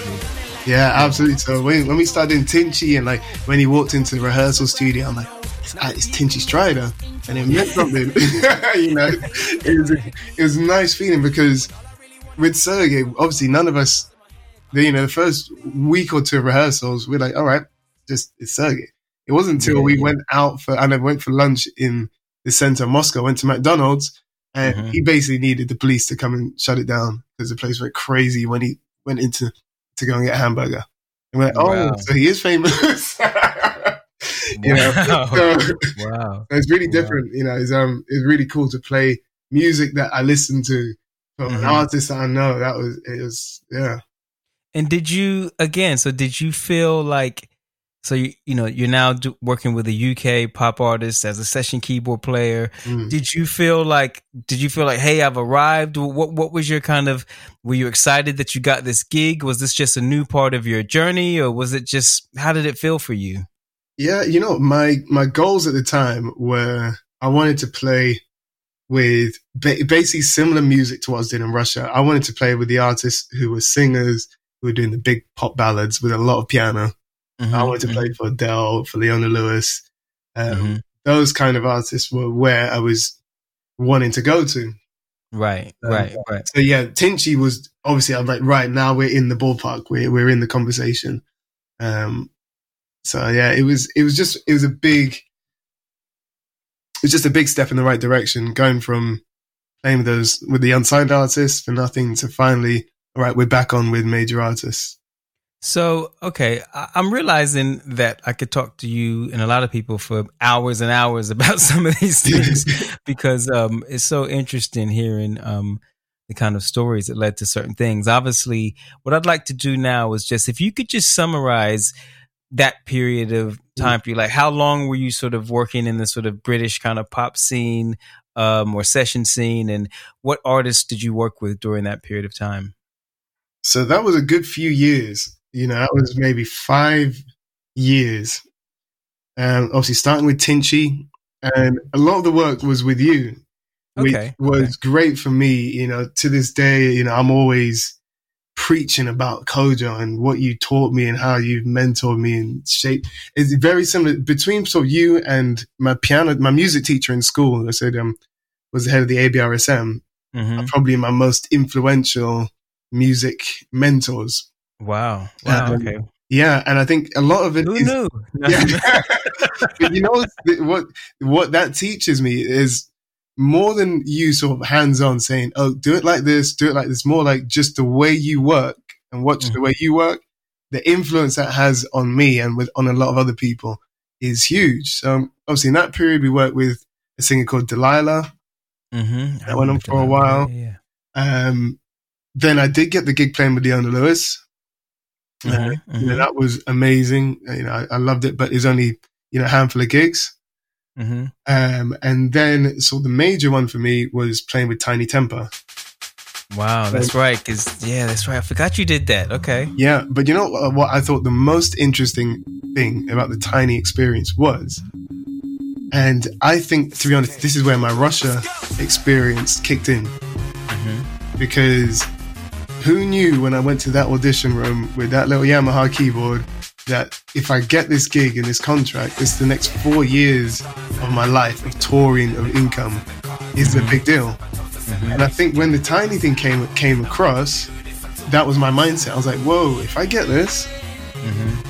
Yeah, absolutely. So when, when we started in Tinchy and like when he walked into the rehearsal studio, I'm like, it's, it's Tinchy Stryder. And it meant something. you know, it was, a, it was a nice feeling because with Sergey, obviously none of us, the, you know, the first week or two of rehearsals, we're like, all right, just it's Sergey. It wasn't until yeah, we yeah. went out for, and I went for lunch in the center of Moscow, went to McDonald's, and mm-hmm. he basically needed the police to come and shut it down because the place went crazy when he went into to go and get a hamburger. And we're like, oh, wow. so he is famous. you know, so, wow. it's really different. Wow. You know, it's um, it's really cool to play music that I listen to from mm-hmm. an artist that I know. That was it was yeah. And did you again? So did you feel like so you you know you're now do, working with a UK pop artist as a session keyboard player. Mm. Did you feel like did you feel like hey I've arrived? What what was your kind of were you excited that you got this gig? Was this just a new part of your journey or was it just how did it feel for you? Yeah, you know my my goals at the time were I wanted to play with basically similar music to what I was doing in Russia. I wanted to play with the artists who were singers who were doing the big pop ballads with a lot of piano Mm-hmm, I wanted to play mm-hmm. for Adele, for Leona Lewis. Um, mm-hmm. Those kind of artists were where I was wanting to go to. Right, um, right, right. So yeah, Tinchy was obviously I'm like, right now we're in the ballpark. We're we're in the conversation. Um so yeah, it was it was just it was a big it was just a big step in the right direction, going from playing with those with the unsigned artists for nothing to finally, all right, we're back on with major artists. So, okay, I'm realizing that I could talk to you and a lot of people for hours and hours about some of these things because um, it's so interesting hearing um, the kind of stories that led to certain things. Obviously, what I'd like to do now is just if you could just summarize that period of mm. time for you, like how long were you sort of working in the sort of British kind of pop scene um, or session scene, and what artists did you work with during that period of time? So that was a good few years. You know, that was maybe five years. Um, obviously, starting with Tinchy, and a lot of the work was with you, which okay. was okay. great for me. You know, to this day, you know, I'm always preaching about Kojo and what you taught me and how you've mentored me and shaped. It's very similar between sort of you and my piano, my music teacher in school. I said um was the head of the ABRSM. Mm-hmm. Probably my most influential music mentors. Wow. Wow. Um, okay. Yeah, and I think a lot of it Who is, knew? yeah. but you know what? What that teaches me is more than you sort of hands on saying, "Oh, do it like this, do it like this." More like just the way you work and watch mm. the way you work. The influence that has on me and with on a lot of other people is huge. So um, obviously, in that period, we worked with a singer called Delilah. Mm-hmm. That went on for a while. Yeah. Um, then I did get the gig playing with Leona Lewis. Mm-hmm, uh, mm-hmm. You know, that was amazing. You know, I, I, loved it, but it's only you know a handful of gigs. Mm-hmm. Um, and then, so the major one for me was playing with Tinie Tempah. Wow, that's right. Because yeah, that's right. I forgot you did that. Okay. Yeah, but you know what? I thought the most interesting thing about the Tinie experience was, and I think to be honest, this is where my Russia experience kicked in, mm-hmm. because who knew when I went to that audition room with that little Yamaha keyboard that if I get this gig and this contract, it's the next four years of my life of touring, of income, is a big deal. Mm-hmm. And I think when the Tinie thing came came across, that was my mindset. I was like, whoa, if I get this, mm-hmm.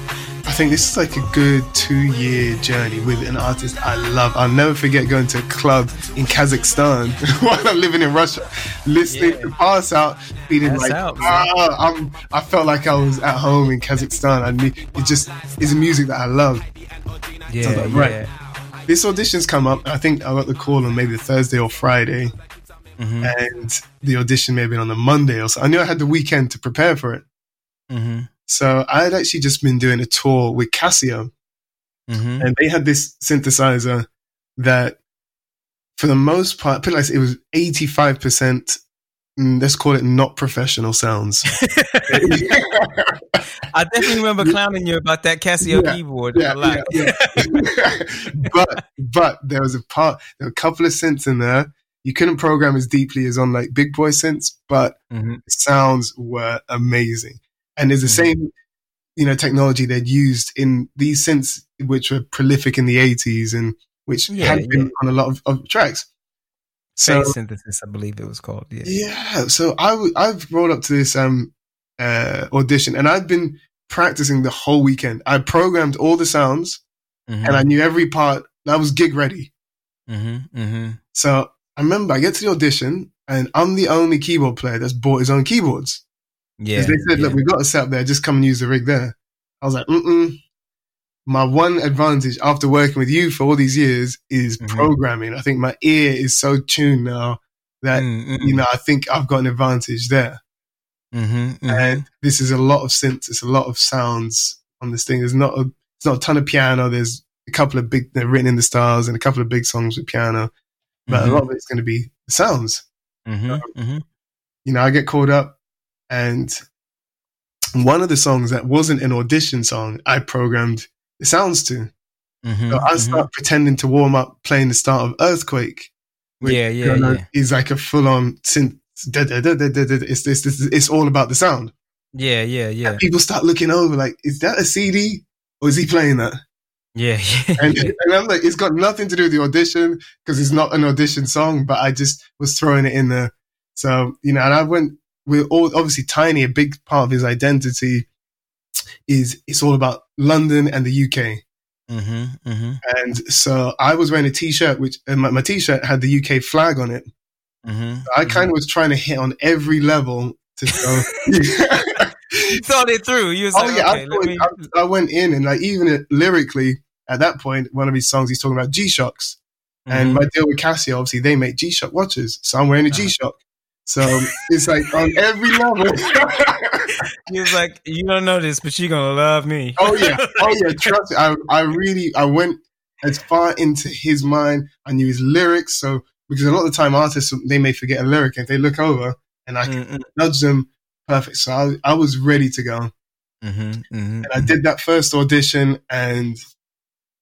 I think this is like a good two year journey with an artist I love. I'll never forget going to a club in Kazakhstan while I'm living in Russia, listening yeah. to Pass Out, feeling Pass like, out, ah, I'm, I felt like I was at home in Kazakhstan. I mean, it just is music that I love. Yeah, so like, right. Yeah. This audition's come up. I think I got the call on maybe Thursday or Friday. Mm-hmm. And the audition maybe on the Monday or so. I knew I had the weekend to prepare for it. Mm-hmm. So I had actually just been doing a tour with Casio, mm-hmm. and they had this synthesizer that, for the most part, put it like it was eighty five percent. Mm, let's call it not professional sounds. I definitely remember clowning you about that Casio yeah, keyboard yeah, a Yeah, yeah. but but there was a part, there were a couple of synths in there. You couldn't program as deeply as on like big boy synths, but mm-hmm. the sounds were amazing and it's the mm-hmm. same you know technology they'd used in these synths which were prolific in the 80s and which yeah, had been yeah. on a lot of, of tracks so synthesis i believe it was called yeah yeah so I w- i've rolled up to this um uh audition and i've been practicing the whole weekend i programmed all the sounds mm-hmm. and i knew every part that was gig ready mm-hmm, mm-hmm. so i remember i get to the audition and i'm the only keyboard player that's bought his own keyboards yeah. They said, look, yeah. we got a set there. Just come and use the rig there. I was like, mm mm. My one advantage after working with you for all these years is mm-hmm. programming. I think my ear is so tuned now that, mm-hmm. you know, I think I've got an advantage there. Mm-hmm, mm-hmm. And this is a lot of synths. It's a lot of sounds on this thing. There's not a, it's not a ton of piano. There's a couple of big, they're written in the stars and a couple of big songs with piano, but a mm-hmm. lot of it's going to be the sounds. Um, you know, I get caught up and one of the songs that wasn't an audition song, I programmed the sounds to. Mm-hmm, so I mm-hmm. start pretending to warm up playing the start of Earthquake. yeah, yeah, yeah. Is like a full on synth. It's, it's, it's, it's all about the sound. Yeah, yeah, yeah. And people start looking over like, is that a CD or is he playing that? Yeah, yeah. and, and I'm like, it's got nothing to do with the audition because it's not an audition song, but I just was throwing it in there. So, you know, and I went we're all obviously Tinie. A big part of his identity is it's all about London and the UK. Mm-hmm, mm-hmm. And so I was wearing a t-shirt, which my, my, t-shirt had the UK flag on it. Mm-hmm, I kind of mm-hmm. was trying to hit on every level to go. thought it through. You was oh like, yeah, okay, I, me... I, I, went in and like even lyrically at that point, one of his songs he's talking about G Shocks. And mm-hmm. my deal with Casio, obviously, they make G Shock watches, so I'm wearing a uh-huh. G Shock. So it's like on every level. he was like, "You don't know this, but you're gonna love me." oh yeah, oh yeah. Trust me. I, I really, I went as far into his mind. I knew his lyrics. So because a lot of the time artists they may forget a lyric if they look over and I can mm-hmm. nudge them. Perfect. So I, I was ready to go. Mm-hmm, mm-hmm, and I did that first audition and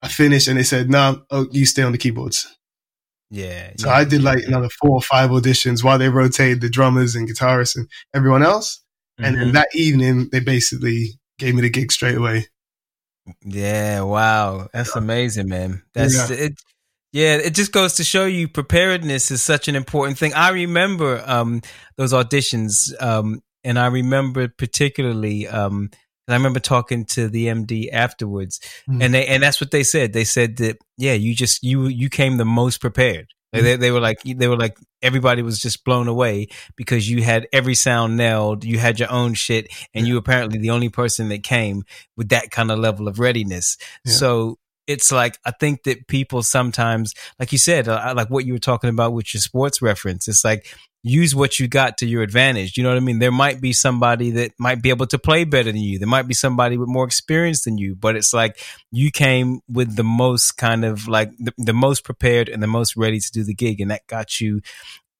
I finished and they said, no, nah, oh, you stay on the keyboards. Yeah. So yeah, I did like another four or five auditions while they rotated the drummers and guitarists and everyone else. Mm-hmm. And then mm-hmm. that evening, they basically gave me the gig straight away. Yeah. Wow. That's yeah. amazing, man. That's yeah. it. Yeah, it just goes to show you preparedness is such an important thing. I remember um, those auditions, um, and I remember particularly um, I remember talking to the MD afterwards, mm-hmm. and they and that's what they said. They said that yeah, you just you you came the most prepared. Mm-hmm. They, they were like they were like everybody was just blown away because you had every sound nailed. You had your own shit, and yeah. you apparently the only person that came with that kind of level of readiness. Yeah. So it's like I think that people sometimes, like you said, uh, like what you were talking about with your sports reference. It's like use what you got to your advantage. You know what I mean? There might be somebody that might be able to play better than you. There might be somebody with more experience than you, but it's like you came with the most kind of like the, the most prepared and the most ready to do the gig. And that got you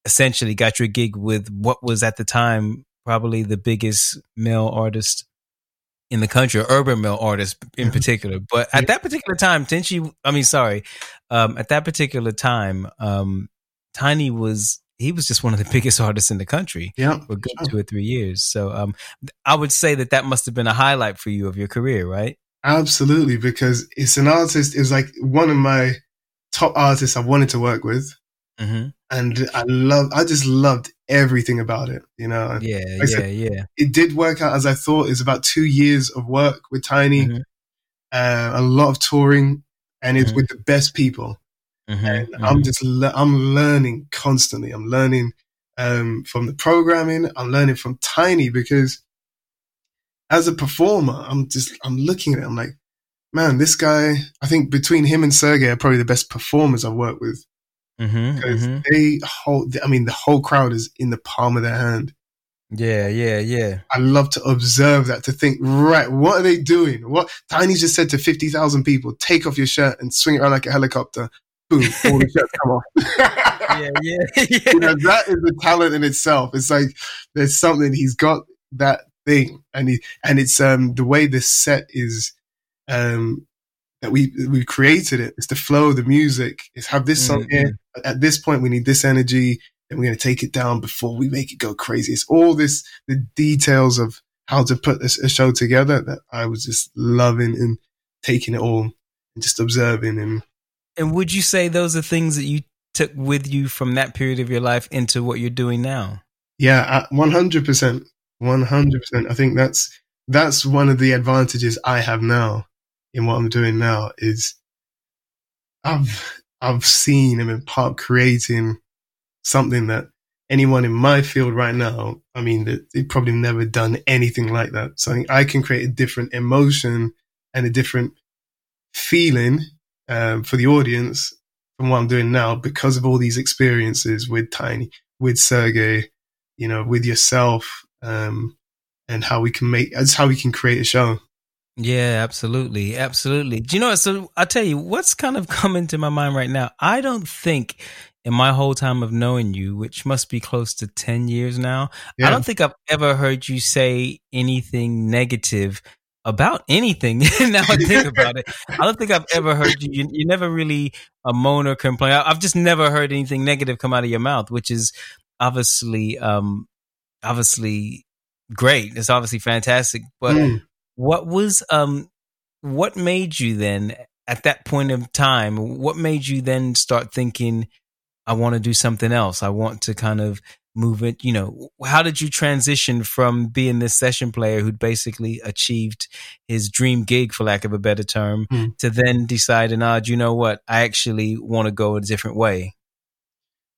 essentially got your gig with what was at the time probably the biggest male artist in the country, urban male artist in particular. But at that particular time, Tinchy, I mean, sorry, um, at that particular time, um, Tinie was he was just one of the biggest artists in the country yeah, for good sure. two or three years. So um, I would say that that must have been a highlight for you of your career, right? Absolutely, because it's an artist. It was like one of my top artists I wanted to work with, mm-hmm. and I love. I just loved everything about it. You know. Yeah, like yeah, said, yeah. It did work out as I thought. It's about two years of work with Tinie. Mm-hmm. uh, a lot of touring, and it's mm-hmm. with the best people. Mm-hmm. And I'm mm-hmm. just le- I'm learning constantly. I'm learning um, from the programming. I'm learning from Tinie because as a performer, I'm just I'm looking at it. I'm like, man, this guy. I think between him and Sergey are probably the best performers I've worked with. Mm-hmm, because mm-hmm. they hold. I mean, the whole crowd is in the palm of their hand. Yeah, yeah, yeah. I love to observe that, to think, right, what are they doing? What Tinie just said to 50,000 people, take off your shirt and swing it around like a helicopter. Boom, all the come off. yeah, yeah, yeah. You know, that is a talent in itself. It's like there's something, he's got that thing. And he, and it's, um, the way this set is, um, that we, we created it. It's the flow of the music. It's have this song mm-hmm. here. At this point, we need this energy and we're going to take it down before we make it go crazy. It's all this, the details of how to put this a show together that I was just loving and taking it all and just observing. And, and would you say those are things that you took with you from that period of your life into what you're doing now? Yeah, uh, one hundred percent, one hundred percent. I think that's that's one of the advantages I have now in what I'm doing now is I've I've seen and been part creating something that anyone in my field right now, I mean, they've probably never done anything like that. So I, think I can create a different emotion and a different feeling um, for the audience from what I'm doing now because of all these experiences with Tinie, with Sergey, you know, with yourself, um, and how we can make, that's how we can create a show. Yeah, absolutely. Absolutely. Do you know, so I'll tell you what's kind of come into my mind right now. I don't think in my whole time of knowing you, which must be close to 10 years now, yeah. I don't think I've ever heard you say anything negative about anything. now I think about it, I don't think I've ever heard you. You, you never really a moan or complain. I, have just never heard anything negative come out of your mouth, which is obviously, um, obviously great. It's obviously fantastic. But mm. what was, um, what made you then at that point of time? What made you then start thinking? I want to do something else. I want to kind of move it. You know, how did you transition from being this session player who'd basically achieved his dream gig, for lack of a better term, mm. to then deciding, ah, do you know what? I actually want to go a different way.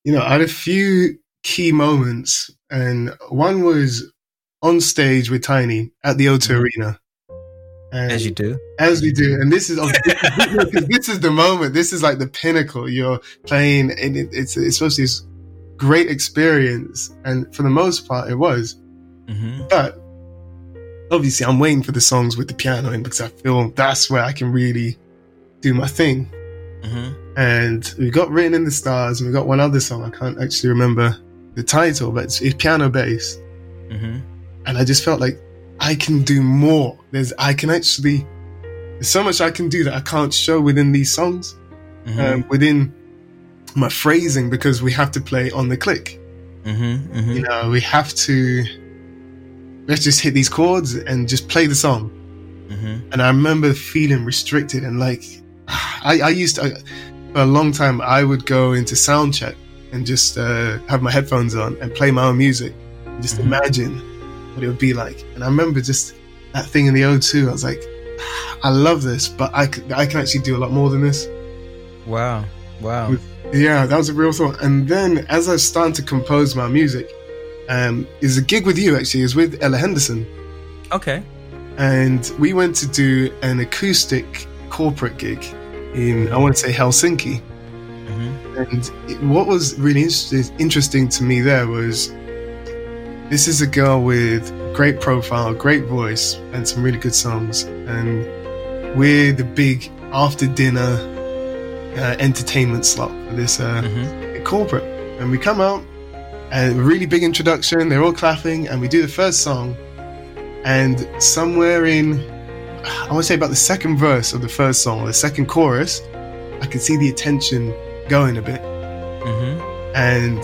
You know, I had a few key moments, and one was on stage with Tinie at the O2 mm-hmm. Arena. And as you do. As we do. And this is, this, this is the moment. This is like the pinnacle. You're playing and it, it's, it's supposed to be great experience. And for the most part, it was. Mm-hmm. But obviously, I'm waiting for the songs with the piano in because I feel that's where I can really do my thing. Mm-hmm. And we got written in the stars, and we got one other song. I can't actually remember the title, but it's, it's piano bass. Mm-hmm. And I just felt like I can do more. There's, I can actually, there's so much I can do that I can't show within these songs, mm-hmm. um, within my phrasing, because we have to play on the click. Mm-hmm, mm-hmm. You know, we have to, let's just hit these chords and just play the song. Mm-hmm. And I remember feeling restricted and like, I, I used to, I, for a long time, I would go into sound check and just uh, have my headphones on and play my own music. Just mm-hmm. imagine what it would be like. And I remember just that thing in the O2. I was like, I love this, but I, I can actually do a lot more than this. Wow. Wow. With, yeah, that was a real thought. And then as I started to compose my music, um, is a gig with you actually, is with Ella Henderson. Okay. And we went to do an acoustic corporate gig in, I want to say Helsinki. Mm-hmm. And it, what was really inter- interesting to me there was this is a girl with great profile, great voice, and some really good songs. And we're the big after dinner uh, entertainment slot this uh, mm-hmm. corporate. And we come out, and a really big introduction. They're all clapping, and we do the first song. And somewhere in, I want to say about the second verse of the first song, or the second chorus, I could see the attention going a bit. Mm-hmm. And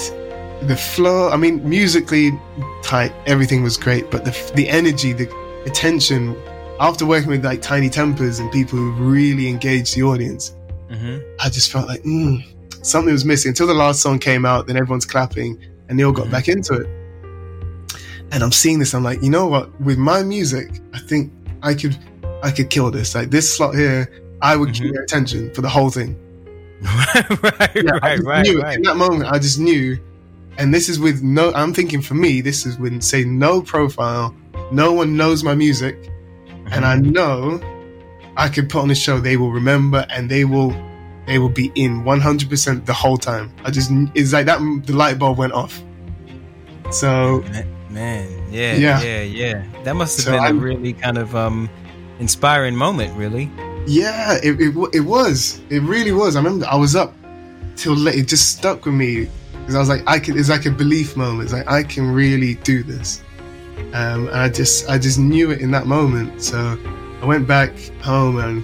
the flow, I mean, musically tight, everything was great, but the, the energy, the attention, after working with like Tinie Tempahs and people who really engaged the audience, mm-hmm. I just felt like mm, something was missing until the last song came out. Then everyone's clapping and they all got mm-hmm. back into it. And I'm seeing this. I'm like, you know what? With my music, I think I could. I could kill this. Like this slot here, I would mm-hmm. keep attention for the whole thing. right, yeah, right, right, right. In that moment, I just knew, and this is with no. I'm thinking for me, this is with say no profile. No one knows my music, mm-hmm. and I know I could put on a show. They will remember, and they will, they will be in 100 percent the whole time. I just it's like that. The light bulb went off. So, man, yeah, yeah, yeah, yeah. That must have so been I'm, a really kind of um inspiring moment, really. Yeah, it, it, it was. It really was. I remember I was up till late. It just stuck with me because I was like, I can. It's like a belief moment. It's like I can really do this, um, and I just, I just knew it in that moment. So I went back home and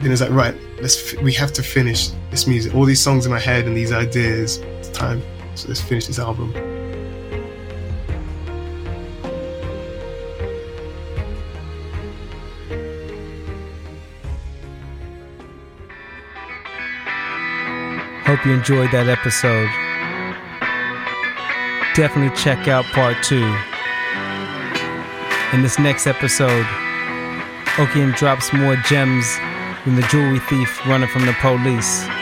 then it's like, right, let's. We have to finish this music. All these songs in my head and these ideas. It's time. So let's finish this album. Hope you enjoyed that episode. Definitely check out part two. In this next episode, Okian drops more gems than the jewelry thief running from the police.